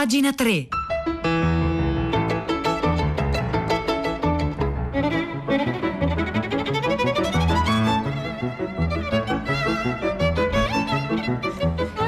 Pagina 3.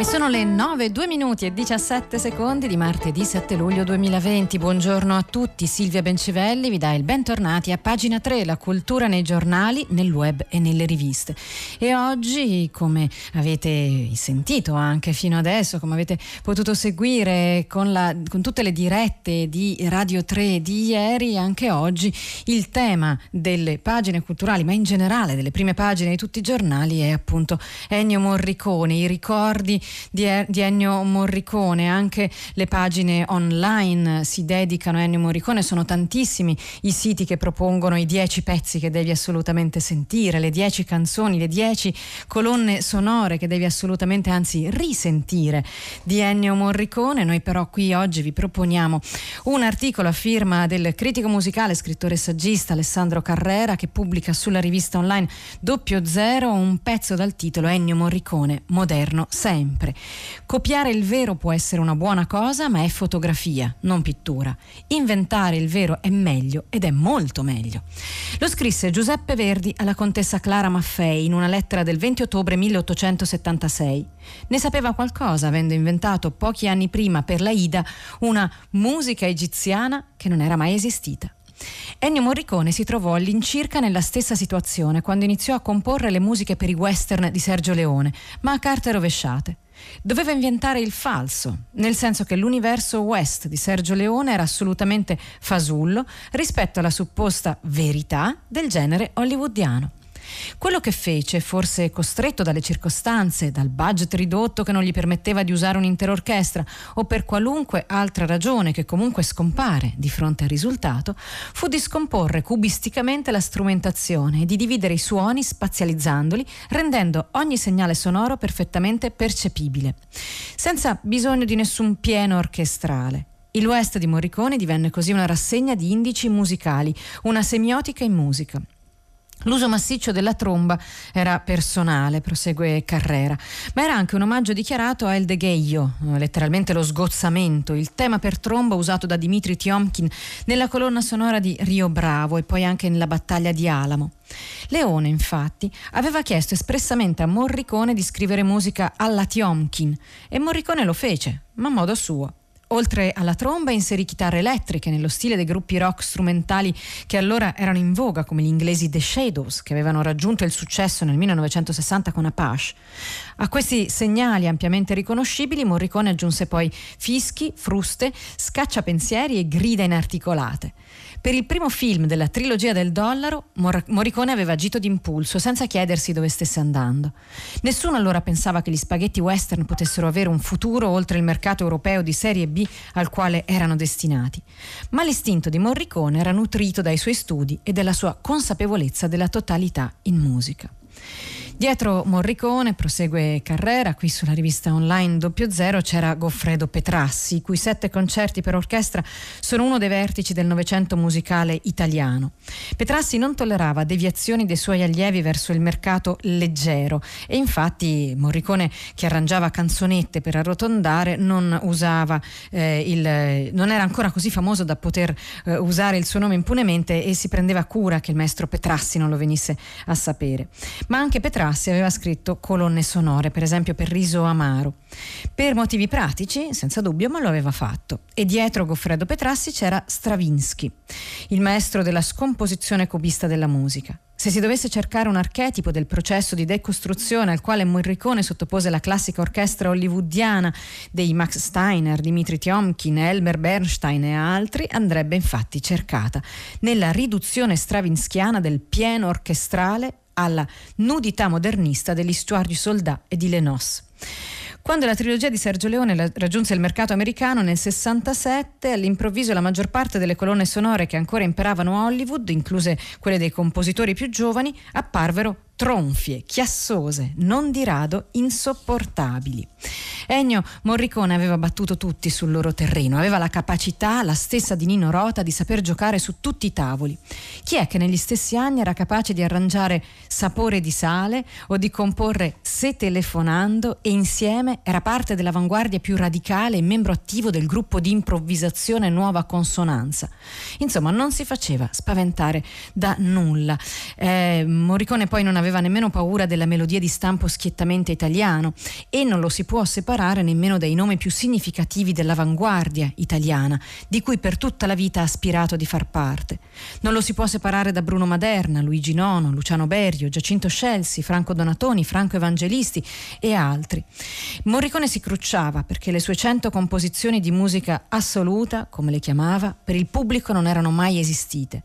E sono le 9, 2 minuti e 17 secondi di martedì 7 luglio 2020. Buongiorno a tutti, Silvia Bencivelli vi dà il bentornati a pagina 3, la cultura nei giornali, nel web e nelle riviste. E oggi, come avete sentito anche fino adesso, come avete potuto seguire con, la, con tutte le dirette di Radio 3 di ieri, anche oggi il tema delle pagine culturali, ma in generale delle prime pagine di tutti i giornali è appunto Ennio Morricone, i ricordi di, Ennio Morricone, anche le pagine online si dedicano a Ennio Morricone, sono tantissimi i siti che propongono i dieci pezzi che devi assolutamente sentire, le dieci canzoni, le dieci colonne sonore che devi assolutamente anzi risentire di Ennio Morricone. Noi però qui oggi vi proponiamo un articolo a firma del critico musicale, scrittore e saggista Alessandro Carrera che pubblica sulla rivista online Doppio Zero un pezzo dal titolo Ennio Morricone, moderno sempre sempre. Copiare il vero può essere una buona cosa, ma è fotografia, non pittura. Inventare il vero è meglio ed è molto meglio. Lo scrisse Giuseppe Verdi alla contessa Clara Maffei in una lettera del 20 ottobre 1876. Ne sapeva qualcosa, avendo inventato pochi anni prima per la Ida una musica egiziana che non era mai esistita. Ennio Morricone si trovò all'incirca nella stessa situazione quando iniziò a comporre le musiche per i western di Sergio Leone, ma a carte rovesciate. Doveva inventare il falso, nel senso che l'universo West di Sergio Leone era assolutamente fasullo rispetto alla supposta verità del genere hollywoodiano. Quello che fece, forse costretto dalle circostanze, dal budget ridotto che non gli permetteva di usare un'intera orchestra o per qualunque altra ragione che comunque scompare di fronte al risultato, fu di scomporre cubisticamente la strumentazione e di dividere i suoni spazializzandoli, rendendo ogni segnale sonoro perfettamente percepibile, senza bisogno di nessun pieno orchestrale. Il West di Morricone divenne così una rassegna di indici musicali, una semiotica in musica. L'uso massiccio della tromba era personale, prosegue Carrera, ma era anche un omaggio dichiarato a El Degheio, letteralmente lo sgozzamento, il tema per tromba usato da Dimitri Tiomkin nella colonna sonora di Rio Bravo e poi anche nella battaglia di Alamo. Leone, infatti, aveva chiesto espressamente a Morricone di scrivere musica alla Tiomkin e Morricone lo fece, ma a modo suo. Oltre alla tromba inserì chitarre elettriche nello stile dei gruppi rock strumentali che allora erano in voga come gli inglesi The Shadows che avevano raggiunto il successo nel 1960 con Apache. A questi segnali ampiamente riconoscibili Morricone aggiunse poi fischi, fruste, scacciapensieri e grida inarticolate. Per il primo film della trilogia del dollaro, Mor- Morricone aveva agito d'impulso, senza chiedersi dove stesse andando. Nessuno allora pensava che gli spaghetti western potessero avere un futuro oltre il mercato europeo di serie B al quale erano destinati. Ma l'istinto di Morricone era nutrito dai suoi studi e dalla sua consapevolezza della totalità in musica. Dietro Morricone, prosegue Carrera, qui sulla rivista online Doppio Zero c'era Goffredo Petrassi, i cui sette concerti per orchestra sono uno dei vertici del Novecento musicale italiano. Petrassi non tollerava deviazioni dei suoi allievi verso il mercato leggero e infatti Morricone, che arrangiava canzonette per arrotondare, non usava eh, il, non era ancora così famoso da poter eh, usare il suo nome impunemente e si prendeva cura che il maestro Petrassi non lo venisse a sapere. Ma anche Petrassi Grassi aveva scritto colonne sonore, per esempio per Riso Amaro. Per motivi pratici, senza dubbio, ma lo aveva fatto. E dietro Goffredo Petrassi c'era Stravinsky, il maestro della scomposizione cubista della musica. Se si dovesse cercare un archetipo del processo di decostruzione al quale Morricone sottopose la classica orchestra hollywoodiana dei Max Steiner, Dimitri Tiomkin, Elmer Bernstein e altri, andrebbe infatti cercata nella riduzione stravinskiana del pieno orchestrale alla nudità modernista dell'Histoire du Soldat e di Lenos. Quando la trilogia di Sergio Leone raggiunse il mercato americano nel 67, all'improvviso la maggior parte delle colonne sonore che ancora imperavano a Hollywood, incluse quelle dei compositori più giovani, apparvero tronfie, chiassose, non di rado insopportabili. Ennio Morricone aveva battuto tutti sul loro terreno, aveva la capacità, la stessa di Nino Rota, di saper giocare su tutti i tavoli. Chi è che negli stessi anni era capace di arrangiare Sapore di sale o di comporre Se telefonando e insieme era parte dell'avanguardia più radicale e membro attivo del gruppo di improvvisazione Nuova Consonanza? Insomma, non si faceva spaventare da nulla. Eh, Morricone poi non aveva nemmeno paura della melodia di stampo schiettamente italiano e non lo si può separare nemmeno dai nomi più significativi dell'avanguardia italiana, di cui per tutta la vita ha aspirato di far parte. Non lo si può separare da Bruno Maderna, Luigi Nono, Luciano Berio, Giacinto Scelsi, Franco Donatoni, Franco Evangelisti e altri. Morricone si crucciava perché le sue cento composizioni di musica assoluta, come le chiamava, per il pubblico non erano mai esistite.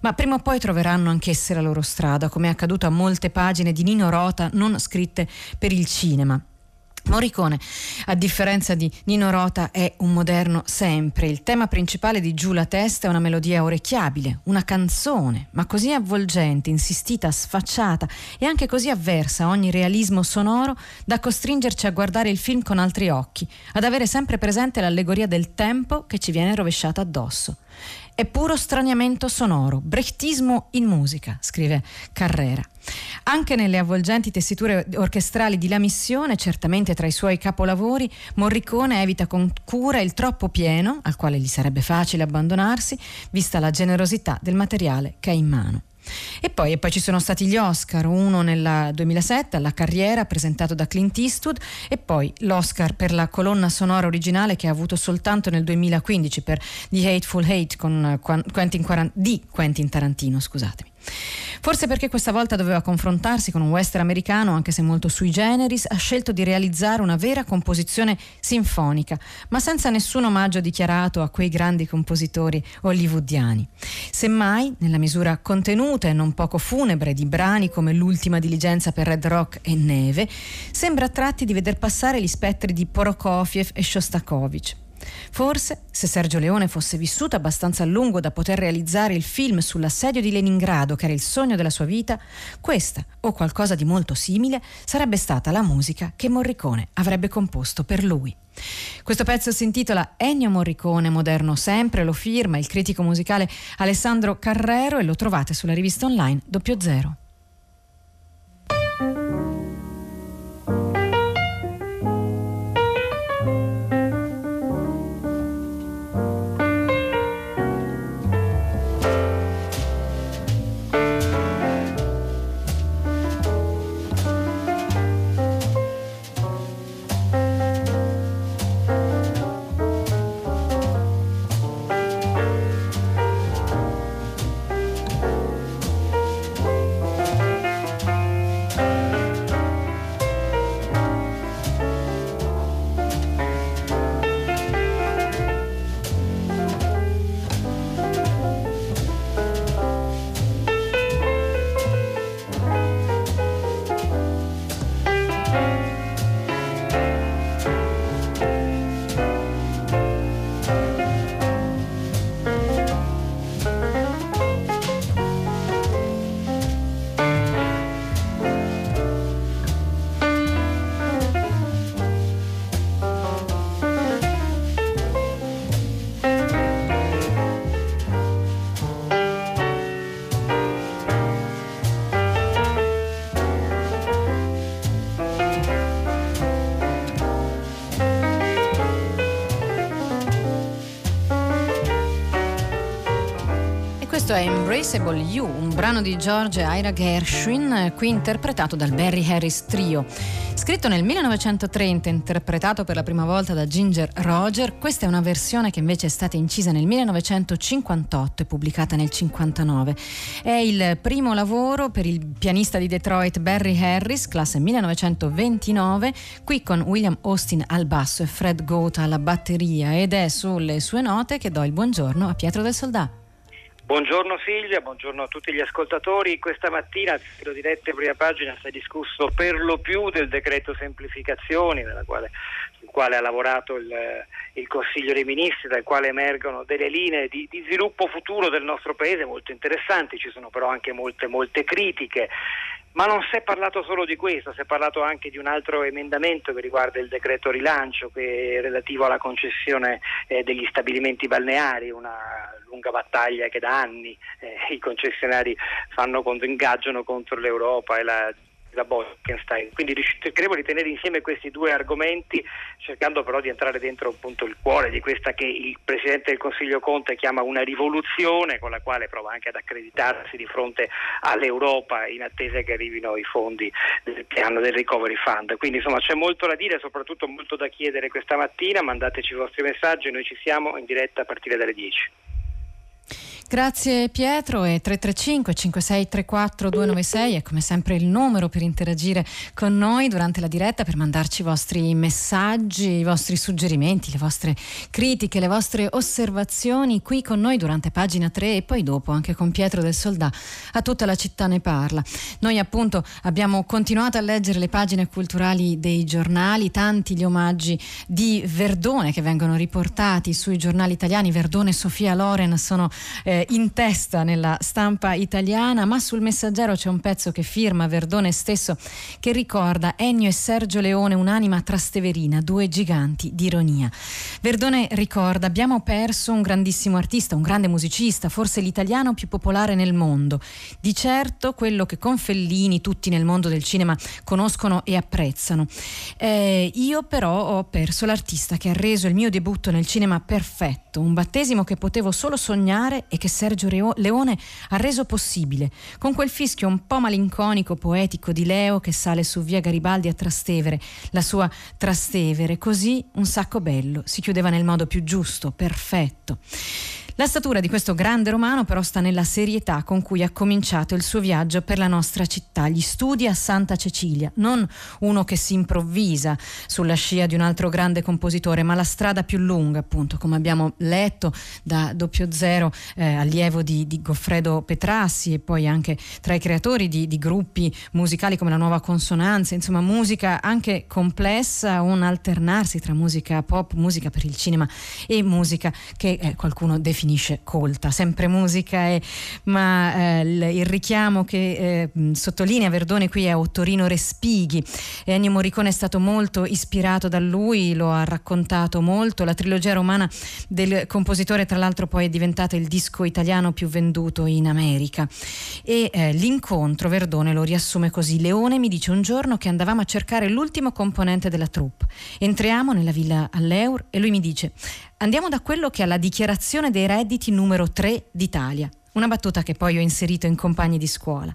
Ma prima o poi troveranno anch'esse la loro strada, come è accaduto a molte pagine di Nino Rota non scritte per il cinema. Morricone, a differenza di Nino Rota, è un moderno sempre. Il tema principale di Giù la testa è una melodia orecchiabile, una canzone, ma così avvolgente, insistita, sfacciata e anche così avversa a ogni realismo sonoro da costringerci a guardare il film con altri occhi, ad avere sempre presente l'allegoria del tempo che ci viene rovesciata addosso. È puro straniamento sonoro, brechtismo in musica, scrive Carrera. Anche nelle avvolgenti tessiture orchestrali di La Missione, certamente tra i suoi capolavori, Morricone evita con cura il troppo pieno, al quale gli sarebbe facile abbandonarsi, vista la generosità del materiale che ha in mano. E poi, e poi, ci sono stati gli Oscar, uno nel 2007 alla carriera presentato da Clint Eastwood e poi l'Oscar per la colonna sonora originale che ha avuto soltanto nel 2015 per The Hateful Hate con Quentin, di Quentin Tarantino, scusatemi. Forse perché questa volta doveva confrontarsi con un western americano, anche se molto sui generis, ha scelto di realizzare una vera composizione sinfonica, ma senza nessun omaggio dichiarato a quei grandi compositori hollywoodiani. Semmai, nella misura contenuta e non poco funebre di brani come L'ultima diligenza per Red Rock e Neve, sembra a tratti di veder passare gli spettri di Prokofiev e Shostakovich. Forse, se Sergio Leone fosse vissuto abbastanza a lungo da poter realizzare il film sull'assedio di Leningrado, che era il sogno della sua vita, questa, o qualcosa di molto simile, sarebbe stata la musica che Morricone avrebbe composto per lui. Questo pezzo si intitola Ennio Morricone, moderno sempre, lo firma il critico musicale Alessandro Carrero e lo trovate sulla rivista online 00. Questo è Embraceable You, un brano di George Ira Gershwin, qui interpretato dal Barry Harris Trio. Scritto nel 1930 interpretato per la prima volta da Ginger Roger, questa è una versione che invece è stata incisa nel 1958 e pubblicata nel 1959. È il primo lavoro per il pianista di Detroit Barry Harris, classe 1929, qui con William Austin al basso e Fred Goat alla batteria ed è sulle sue note che do il buongiorno a Pietro del Soldato. Buongiorno Silvia, buongiorno a tutti gli ascoltatori. Questa mattina al sito di Rete Prima Pagina si è discusso per lo più del decreto semplificazioni, quale, sul quale ha lavorato il, il, Consiglio dei Ministri, dal quale emergono delle linee di, di, sviluppo futuro del nostro Paese molto interessanti, ci sono però anche molte, molte critiche. Ma non si è parlato solo di questo, si è parlato anche di un altro emendamento che riguarda il decreto rilancio, che è relativo alla concessione eh, degli stabilimenti balneari, una lunga battaglia che da anni eh, i concessionari fanno, ingaggiano contro l'Europa e la da Bolkenstein. Quindi cercheremo di tenere insieme questi due argomenti, cercando però di entrare dentro appunto il cuore di questa che il Presidente del Consiglio Conte chiama una rivoluzione, con la quale prova anche ad accreditarsi di fronte all'Europa in attesa che arrivino i fondi del piano del Recovery Fund. Quindi insomma c'è molto da dire, soprattutto molto da chiedere questa mattina, mandateci i vostri messaggi, noi ci siamo in diretta a partire dalle 10. Grazie Pietro e 335 5634 296 è come sempre il numero per interagire con noi durante la diretta per mandarci i vostri messaggi, i vostri suggerimenti, le vostre critiche, le vostre osservazioni qui con noi durante pagina 3 e poi dopo anche con Pietro del Soldà a tutta la città ne parla. Noi appunto abbiamo continuato a leggere le pagine culturali dei giornali, tanti gli omaggi di Verdone che vengono riportati sui giornali italiani, Verdone e Sofia Loren sono eh, in testa nella stampa italiana, ma sul messaggero c'è un pezzo che firma Verdone stesso che ricorda Ennio e Sergio Leone, un'anima trasteverina, due giganti di ironia. Verdone ricorda abbiamo perso un grandissimo artista, un grande musicista, forse l'italiano più popolare nel mondo. Di certo quello che con Fellini tutti nel mondo del cinema conoscono e apprezzano. Eh, io però ho perso l'artista che ha reso il mio debutto nel cinema perfetto, un battesimo che potevo solo sognare e che Sergio Leone ha reso possibile, con quel fischio un po' malinconico, poetico di Leo che sale su via Garibaldi a Trastevere, la sua Trastevere, così un sacco bello, si chiudeva nel modo più giusto, perfetto. La statura di questo grande romano però sta nella serietà con cui ha cominciato il suo viaggio per la nostra città, gli studi a Santa Cecilia, non uno che si improvvisa sulla scia di un altro grande compositore, ma la strada più lunga, appunto, come abbiamo letto da doppio zero, eh, allievo di, di, Goffredo Petrassi e poi anche tra i creatori di, di gruppi musicali come la Nuova Consonanza, insomma musica anche complessa, un alternarsi tra musica pop, musica per il cinema e musica che eh, qualcuno definisce finisce colta, sempre musica, e, ma eh, il, richiamo che eh, sottolinea Verdone qui è Ottorino Respighi. Ennio Morricone è stato molto ispirato da lui, lo ha raccontato molto. La trilogia romana del compositore, tra l'altro, poi è diventata il disco italiano più venduto in America. E eh, l'incontro, Verdone lo riassume così: Leone mi dice un giorno che andavamo a cercare l'ultimo componente della troupe. Entriamo nella villa Alleur e lui mi dice: Andiamo da quello che ha la dichiarazione dei redditi numero 3 d'Italia. Una battuta che poi ho inserito in compagni di scuola.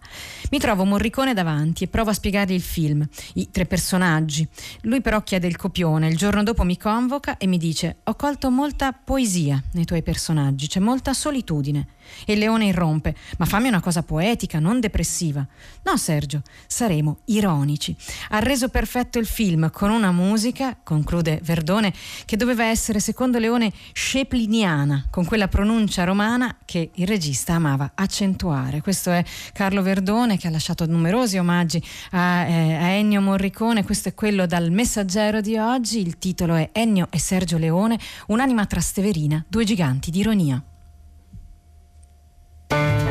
Mi trovo Morricone davanti e provo a spiegargli il film, i tre personaggi. Lui però chiede il copione, il giorno dopo mi convoca e mi dice ho colto molta poesia nei tuoi personaggi, c'è molta solitudine. E leone irrompe: Ma fammi una cosa poetica, non depressiva. No, Sergio, saremo ironici. Ha reso perfetto il film con una musica, conclude Verdone, che doveva essere, secondo Leone, scepliniana, con quella pronuncia romana che il regista amava accentuare. Questo è Carlo Verdone che ha lasciato numerosi omaggi a, eh, a Ennio Morricone. Questo è quello dal Messaggero di oggi. Il titolo è Ennio e Sergio Leone, un'anima trasteverina, due giganti di ironia. E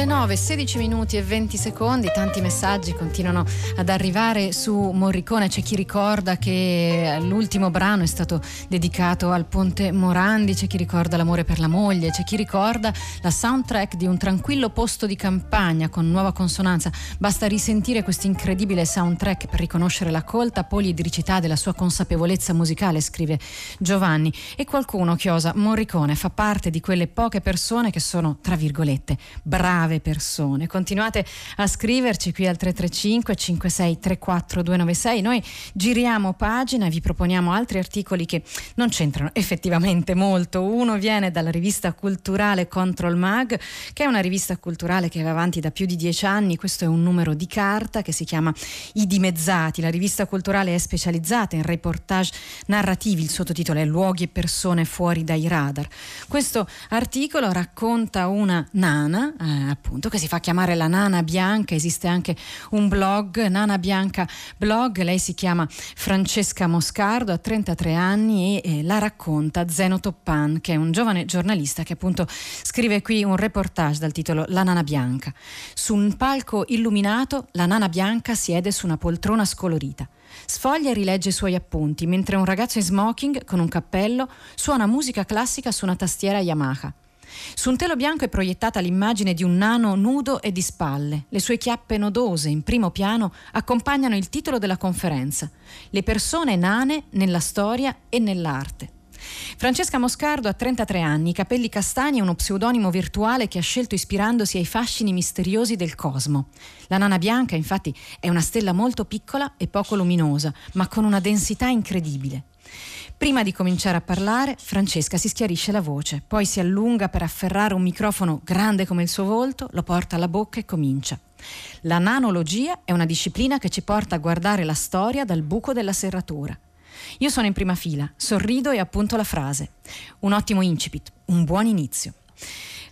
alle 9, 16 minuti e 20 secondi, tanti messaggi continuano ad arrivare su Morricone. C'è chi ricorda che l'ultimo brano è stato dedicato al Ponte Morandi, c'è chi ricorda l'amore per la moglie, c'è chi ricorda la soundtrack di un tranquillo posto di campagna con nuova consonanza. Basta risentire questo incredibile soundtrack per riconoscere la colta poliedricità della sua consapevolezza musicale, scrive Giovanni. E qualcuno chiosa Morricone fa parte di quelle poche persone che sono, tra virgolette, bravi brave persone. Continuate a scriverci qui al 335 5634 296. Noi giriamo pagina e vi proponiamo altri articoli che non c'entrano effettivamente molto. Uno viene dalla rivista culturale Control Mag, che è una rivista culturale che va avanti da più di dieci anni. Questo è un numero di carta che si chiama I dimezzati. La rivista culturale è specializzata in reportage narrativi. Il sottotitolo è Luoghi e persone fuori dai radar. Questo articolo racconta una nana, eh, appunto che si fa chiamare la Nana Bianca, esiste anche un blog, Nana Bianca blog, lei si chiama Francesca Moscardo, ha 33 anni e eh, la racconta Zeno Toppan, che è un giovane giornalista che appunto scrive qui un reportage dal titolo La Nana Bianca. Su un palco illuminato la Nana Bianca siede su una poltrona scolorita. Sfoglia e rilegge i suoi appunti, mentre un ragazzo in smoking, con un cappello, suona musica classica su una tastiera Yamaha. Su un telo bianco è proiettata l'immagine di un nano nudo e di spalle. Le sue chiappe nodose in primo piano accompagnano il titolo della conferenza. Le persone nane nella storia e nell'arte. Francesca Moscardo ha 33 anni, i capelli castani e uno pseudonimo virtuale che ha scelto ispirandosi ai fascini misteriosi del cosmo. La nana bianca, infatti, è una stella molto piccola e poco luminosa, ma con una densità incredibile. Prima di cominciare a parlare, Francesca si schiarisce la voce, poi si allunga per afferrare un microfono grande come il suo volto, lo porta alla bocca e comincia. La nanologia è una disciplina che ci porta a guardare la storia dal buco della serratura. Io sono in prima fila, sorrido e appunto la frase. Un ottimo incipit, un buon inizio.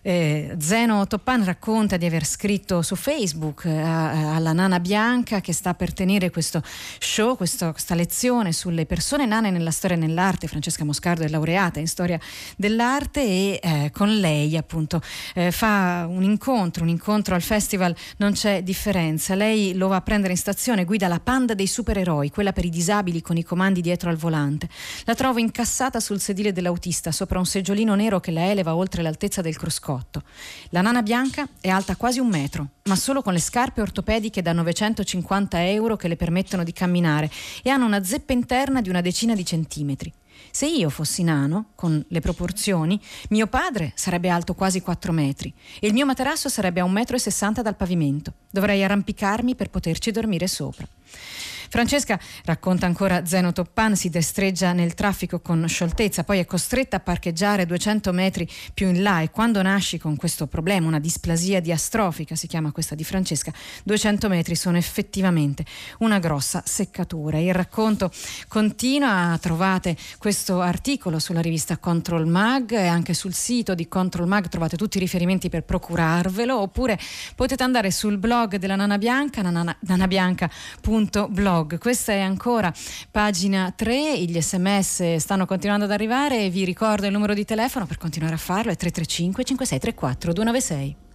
Eh, Zeno Toppan racconta di aver scritto su Facebook eh, alla nana bianca che sta per tenere questo show, questo, questa lezione sulle persone nane nella storia e nell'arte. Francesca Moscardo è laureata in storia dell'arte e eh, con lei appunto eh, fa un incontro, un incontro al festival Non c'è differenza. Lei lo va a prendere in stazione, guida la panda dei supereroi, quella per i disabili con i comandi dietro al volante. La trovo incassata sul sedile dell'autista sopra un seggiolino nero che la eleva oltre l'altezza del cruscotto cruscotto. La nana bianca è alta quasi un metro, ma solo con le scarpe ortopediche da 950 euro che le permettono di camminare e hanno una zeppa interna di una decina di centimetri. Se io fossi nano, con le proporzioni, mio padre sarebbe alto quasi 4 metri e il mio materasso sarebbe a 1,60 m dal pavimento. Dovrei arrampicarmi per poterci dormire sopra. Francesca racconta ancora Zeno Toppan, si destreggia nel traffico con scioltezza, poi è costretta a parcheggiare 200 metri più in là e quando nasci con questo problema, una displasia diastrofica si chiama questa di Francesca, 200 metri sono effettivamente una grossa seccatura. Il racconto continua, trovate questo articolo sulla rivista Control Mag e anche sul sito di Control Mag trovate tutti i riferimenti per procurarvelo oppure potete andare sul blog della Nana Bianca, nanabianca.blog blog. Questa è ancora pagina 3, gli sms stanno continuando ad arrivare vi ricordo il numero di telefono per continuare a farlo è 335 5634 296.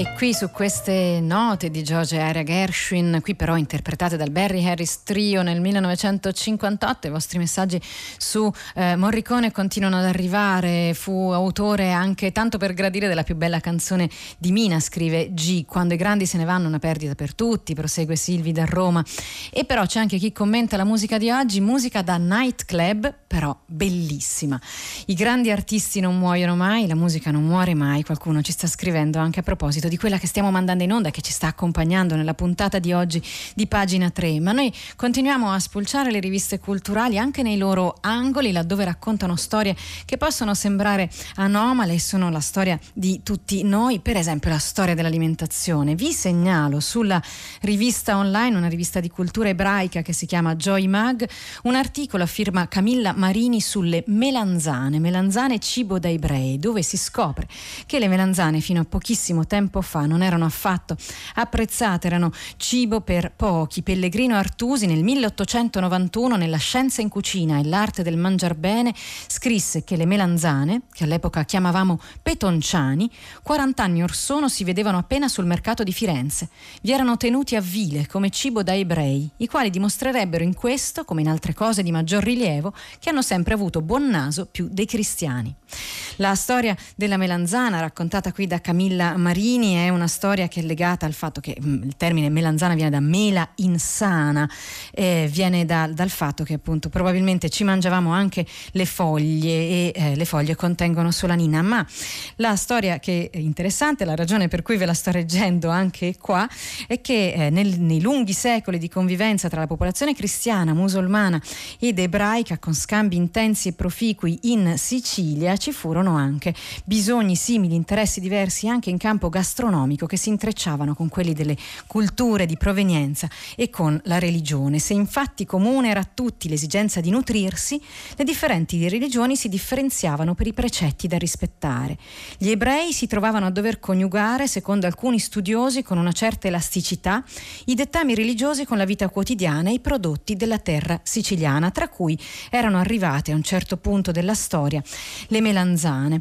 E qui su queste note di George Aria Gershwin, qui però interpretate dal Barry Harris Trio nel 1958, i vostri messaggi su eh, Morricone continuano ad arrivare, fu autore anche tanto per gradire della più bella canzone di Mina, scrive G, quando i grandi se ne vanno una perdita per tutti, prosegue Silvi da Roma. E però c'è anche chi commenta la musica di oggi, musica da nightclub, però bellissima. I grandi artisti non muoiono mai, la musica non muore mai, qualcuno ci sta scrivendo anche a proposito di quella che stiamo mandando in onda e che ci sta accompagnando nella puntata di oggi di pagina 3, ma noi continuiamo a spulciare le riviste culturali anche nei loro angoli, laddove raccontano storie che possono sembrare anomale e sono la storia di tutti noi, per esempio la storia dell'alimentazione. Vi segnalo sulla rivista online, una rivista di cultura ebraica che si chiama Joy Mag, un articolo a firma Camilla Marini sulle melanzane, melanzane cibo da ebrei, dove si scopre che le melanzane fino a pochissimo tempo tempo fa non erano affatto apprezzate, erano cibo per pochi. Pellegrino Artusi nel 1891 nella Scienza in cucina e l'arte del mangiar bene scrisse che le melanzane, che all'epoca chiamavamo petonciani, 40 anni or sono si vedevano appena sul mercato di Firenze. Vi erano tenuti a vile come cibo da ebrei, i quali dimostrerebbero in questo, come in altre cose di maggior rilievo, che hanno sempre avuto buon naso più dei cristiani. La storia della melanzana raccontata qui da Camilla Marini È una storia che è legata al fatto che mm, il termine melanzana viene da mela insana, eh, viene da, dal fatto che appunto probabilmente ci mangiavamo anche le foglie e eh, le foglie contengono solanina, ma la storia che è interessante, la ragione per cui ve la sto reggendo anche qua, è che eh, nel, nei lunghi secoli di convivenza tra la popolazione cristiana, musulmana ed ebraica con scambi intensi e proficui in Sicilia ci furono anche bisogni simili, interessi diversi anche in campo gastronomico gastronomico che si intrecciavano con quelli delle culture di provenienza e con la religione. Se infatti comune era a tutti l'esigenza di nutrirsi, le differenti religioni si differenziavano per i precetti da rispettare. Gli ebrei si trovavano a dover coniugare, secondo alcuni studiosi, con una certa elasticità, i dettami religiosi con la vita quotidiana e i prodotti della terra siciliana, tra cui erano arrivate a un certo punto della storia le melanzane.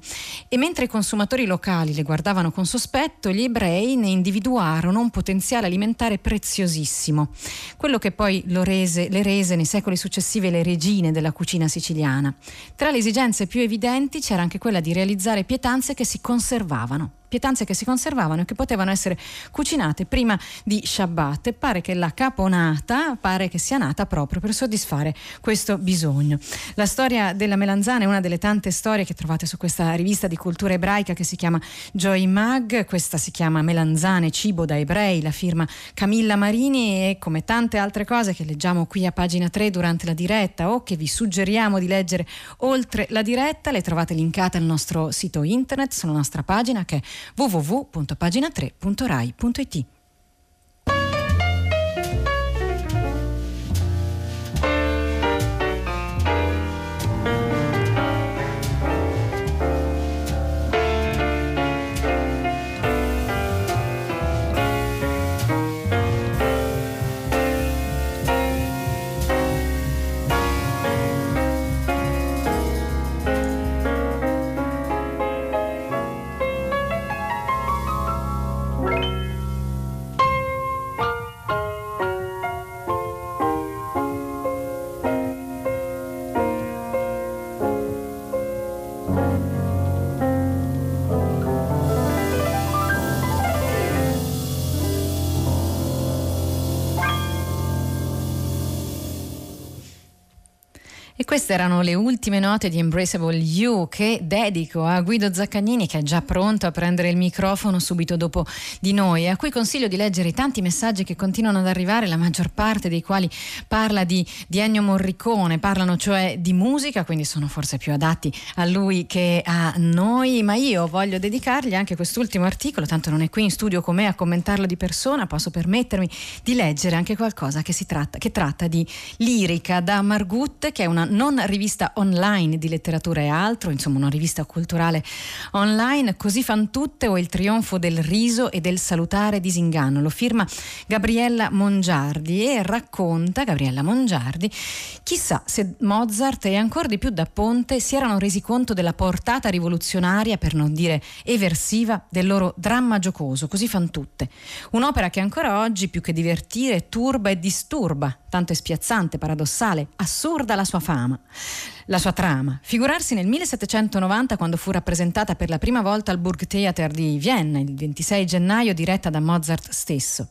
E mentre i consumatori locali le guardavano con sospetto, effetto gli ebrei ne individuarono un potenziale alimentare preziosissimo, quello che poi rese, le rese nei secoli successivi le regine della cucina siciliana. Tra le esigenze più evidenti c'era anche quella di realizzare pietanze che si conservavano pietanze che si conservavano e che potevano essere cucinate prima di Shabbat. E pare che la caponata pare che sia nata proprio per soddisfare questo bisogno. La storia della melanzana è una delle tante storie che trovate su questa rivista di cultura ebraica che si chiama Joy Mag, questa si chiama Melanzane, cibo da ebrei, la firma Camilla Marini. E come tante altre cose che leggiamo qui a pagina 3 durante la diretta o che vi suggeriamo di leggere oltre la diretta, le trovate linkate al nostro sito internet, sulla nostra pagina che è www.pagina3.rai.it. queste erano le ultime note di Embraceable You che dedico a Guido Zaccagnini che è già pronto a prendere il microfono subito dopo di noi e a cui consiglio di leggere i tanti messaggi che continuano ad arrivare, la maggior parte dei quali parla di, di Ennio Morricone, parlano cioè di musica, quindi sono forse più adatti a lui che a noi, ma io voglio dedicargli anche quest'ultimo articolo, tanto non è qui in studio con me a commentarlo di persona, posso permettermi di leggere anche qualcosa che, tratta, che tratta di lirica da Margut, che è una non rivista online di letteratura e altro, insomma una rivista culturale online, così fan tutte o il trionfo del riso e del salutare disinganno. Lo firma Gabriella Mongiardi e racconta, Gabriella Mongiardi, chissà se Mozart e ancora di più da Ponte si erano resi conto della portata rivoluzionaria, per non dire eversiva, del loro dramma giocoso, così fan tutte. Un'opera che ancora oggi, più che divertire, turba e disturba, tanto è spiazzante, paradossale, assurda la sua fama, la sua trama. Figurarsi nel 1790 quando fu rappresentata per la prima volta al Burgtheater di Vienna, il 26 gennaio, diretta da Mozart stesso.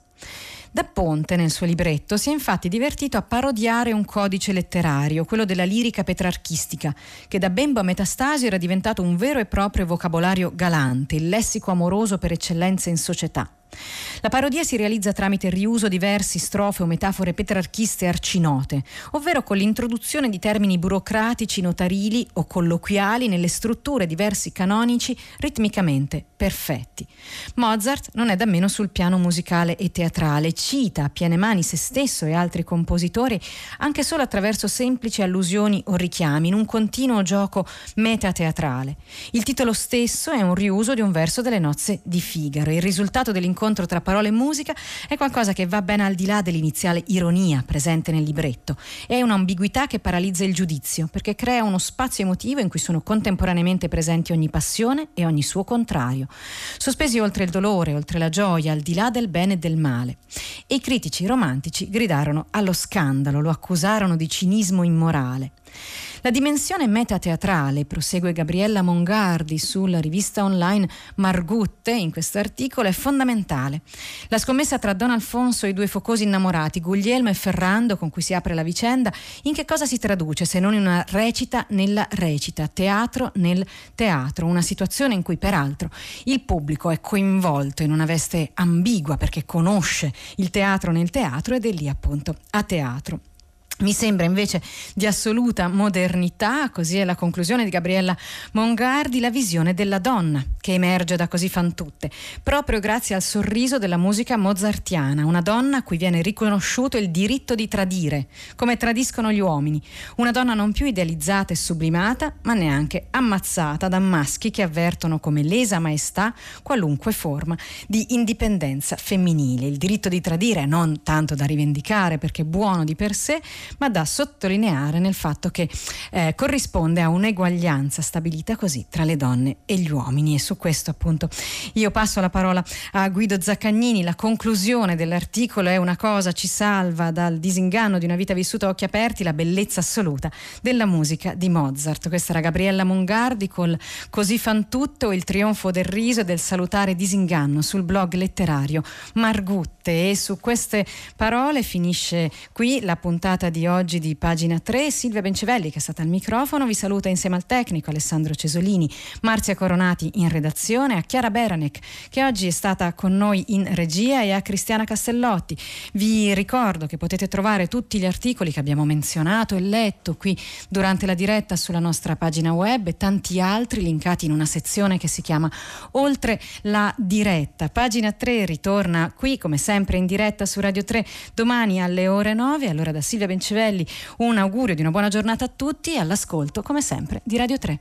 Da Ponte, nel suo libretto, si è infatti divertito a parodiare un codice letterario, quello della lirica petrarchistica, che da bembo a metastasio era diventato un vero e proprio vocabolario galante, il lessico amoroso per eccellenza in società. La parodia si realizza tramite il riuso di versi, strofe o metafore petrarchiste arcinote, ovvero con l'introduzione di termini burocratici, notarili o colloquiali nelle strutture di versi canonici ritmicamente perfetti. Mozart non è da meno sul piano musicale e teatrale, cita a piene mani se stesso e altri compositori anche solo attraverso semplici allusioni o richiami in un continuo gioco metateatrale. Il titolo stesso è un riuso di un verso delle nozze di Figaro. Il risultato dell'incontro incontro tra parola e musica è qualcosa che va ben al di là dell'iniziale ironia presente nel libretto. È un'ambiguità che paralizza il giudizio, perché crea uno spazio emotivo in cui sono contemporaneamente presenti ogni passione e ogni suo contrario, sospesi oltre il dolore, oltre la gioia, al di là del bene e del male. E i critici romantici gridarono allo scandalo, lo accusarono di cinismo immorale. La dimensione metateatrale, prosegue Gabriella Mongardi sulla rivista online Margutte in questo articolo, è fondamentale. La scommessa tra Don Alfonso e i due focosi innamorati, Guglielmo e Ferrando, con cui si apre la vicenda, in che cosa si traduce se non in una recita nella recita, teatro nel teatro, una situazione in cui peraltro il pubblico è coinvolto in una veste ambigua perché conosce il teatro nel teatro ed è lì appunto a teatro. Mi sembra invece di assoluta modernità, così è la conclusione di Gabriella Mongardi, la visione della donna che emerge da così fan tutte, proprio grazie al sorriso della musica mozartiana, una donna a cui viene riconosciuto il diritto di tradire, come tradiscono gli uomini, una donna non più idealizzata e sublimata, ma neanche ammazzata da maschi che avvertono come lesa maestà qualunque forma di indipendenza femminile. Il diritto di tradire non tanto da rivendicare perché buono di per sé, ma da sottolineare nel fatto che eh, corrisponde a un'eguaglianza stabilita così tra le donne e gli uomini. E su questo appunto io passo la parola a Guido Zaccagnini, la conclusione dell'articolo è una cosa ci salva dal disinganno di una vita vissuta a occhi aperti, la bellezza assoluta della musica di Mozart. Questa era Gabriella Mongardi col Così fan tutto, il trionfo del riso e del salutare disinganno sul blog letterario Margutte. E su queste parole finisce qui la puntata di di oggi di pagina 3. Silvia Bencevelli, che è stata al microfono, vi saluta insieme al tecnico Alessandro Cesolini, Marzia Coronati in redazione, a Chiara Beranec, che oggi è stata con noi in regia, e a Cristiana Castellotti. Vi ricordo che potete trovare tutti gli articoli che abbiamo menzionato e letto qui durante la diretta sulla nostra pagina web e tanti altri linkati in una sezione che si chiama Oltre la diretta. Pagina 3 ritorna qui come sempre in diretta su Radio 3 domani alle ore 9. Allora da Silvia Bencevelli Civelli un augurio di una buona giornata a tutti e all'ascolto come sempre di Radio 3.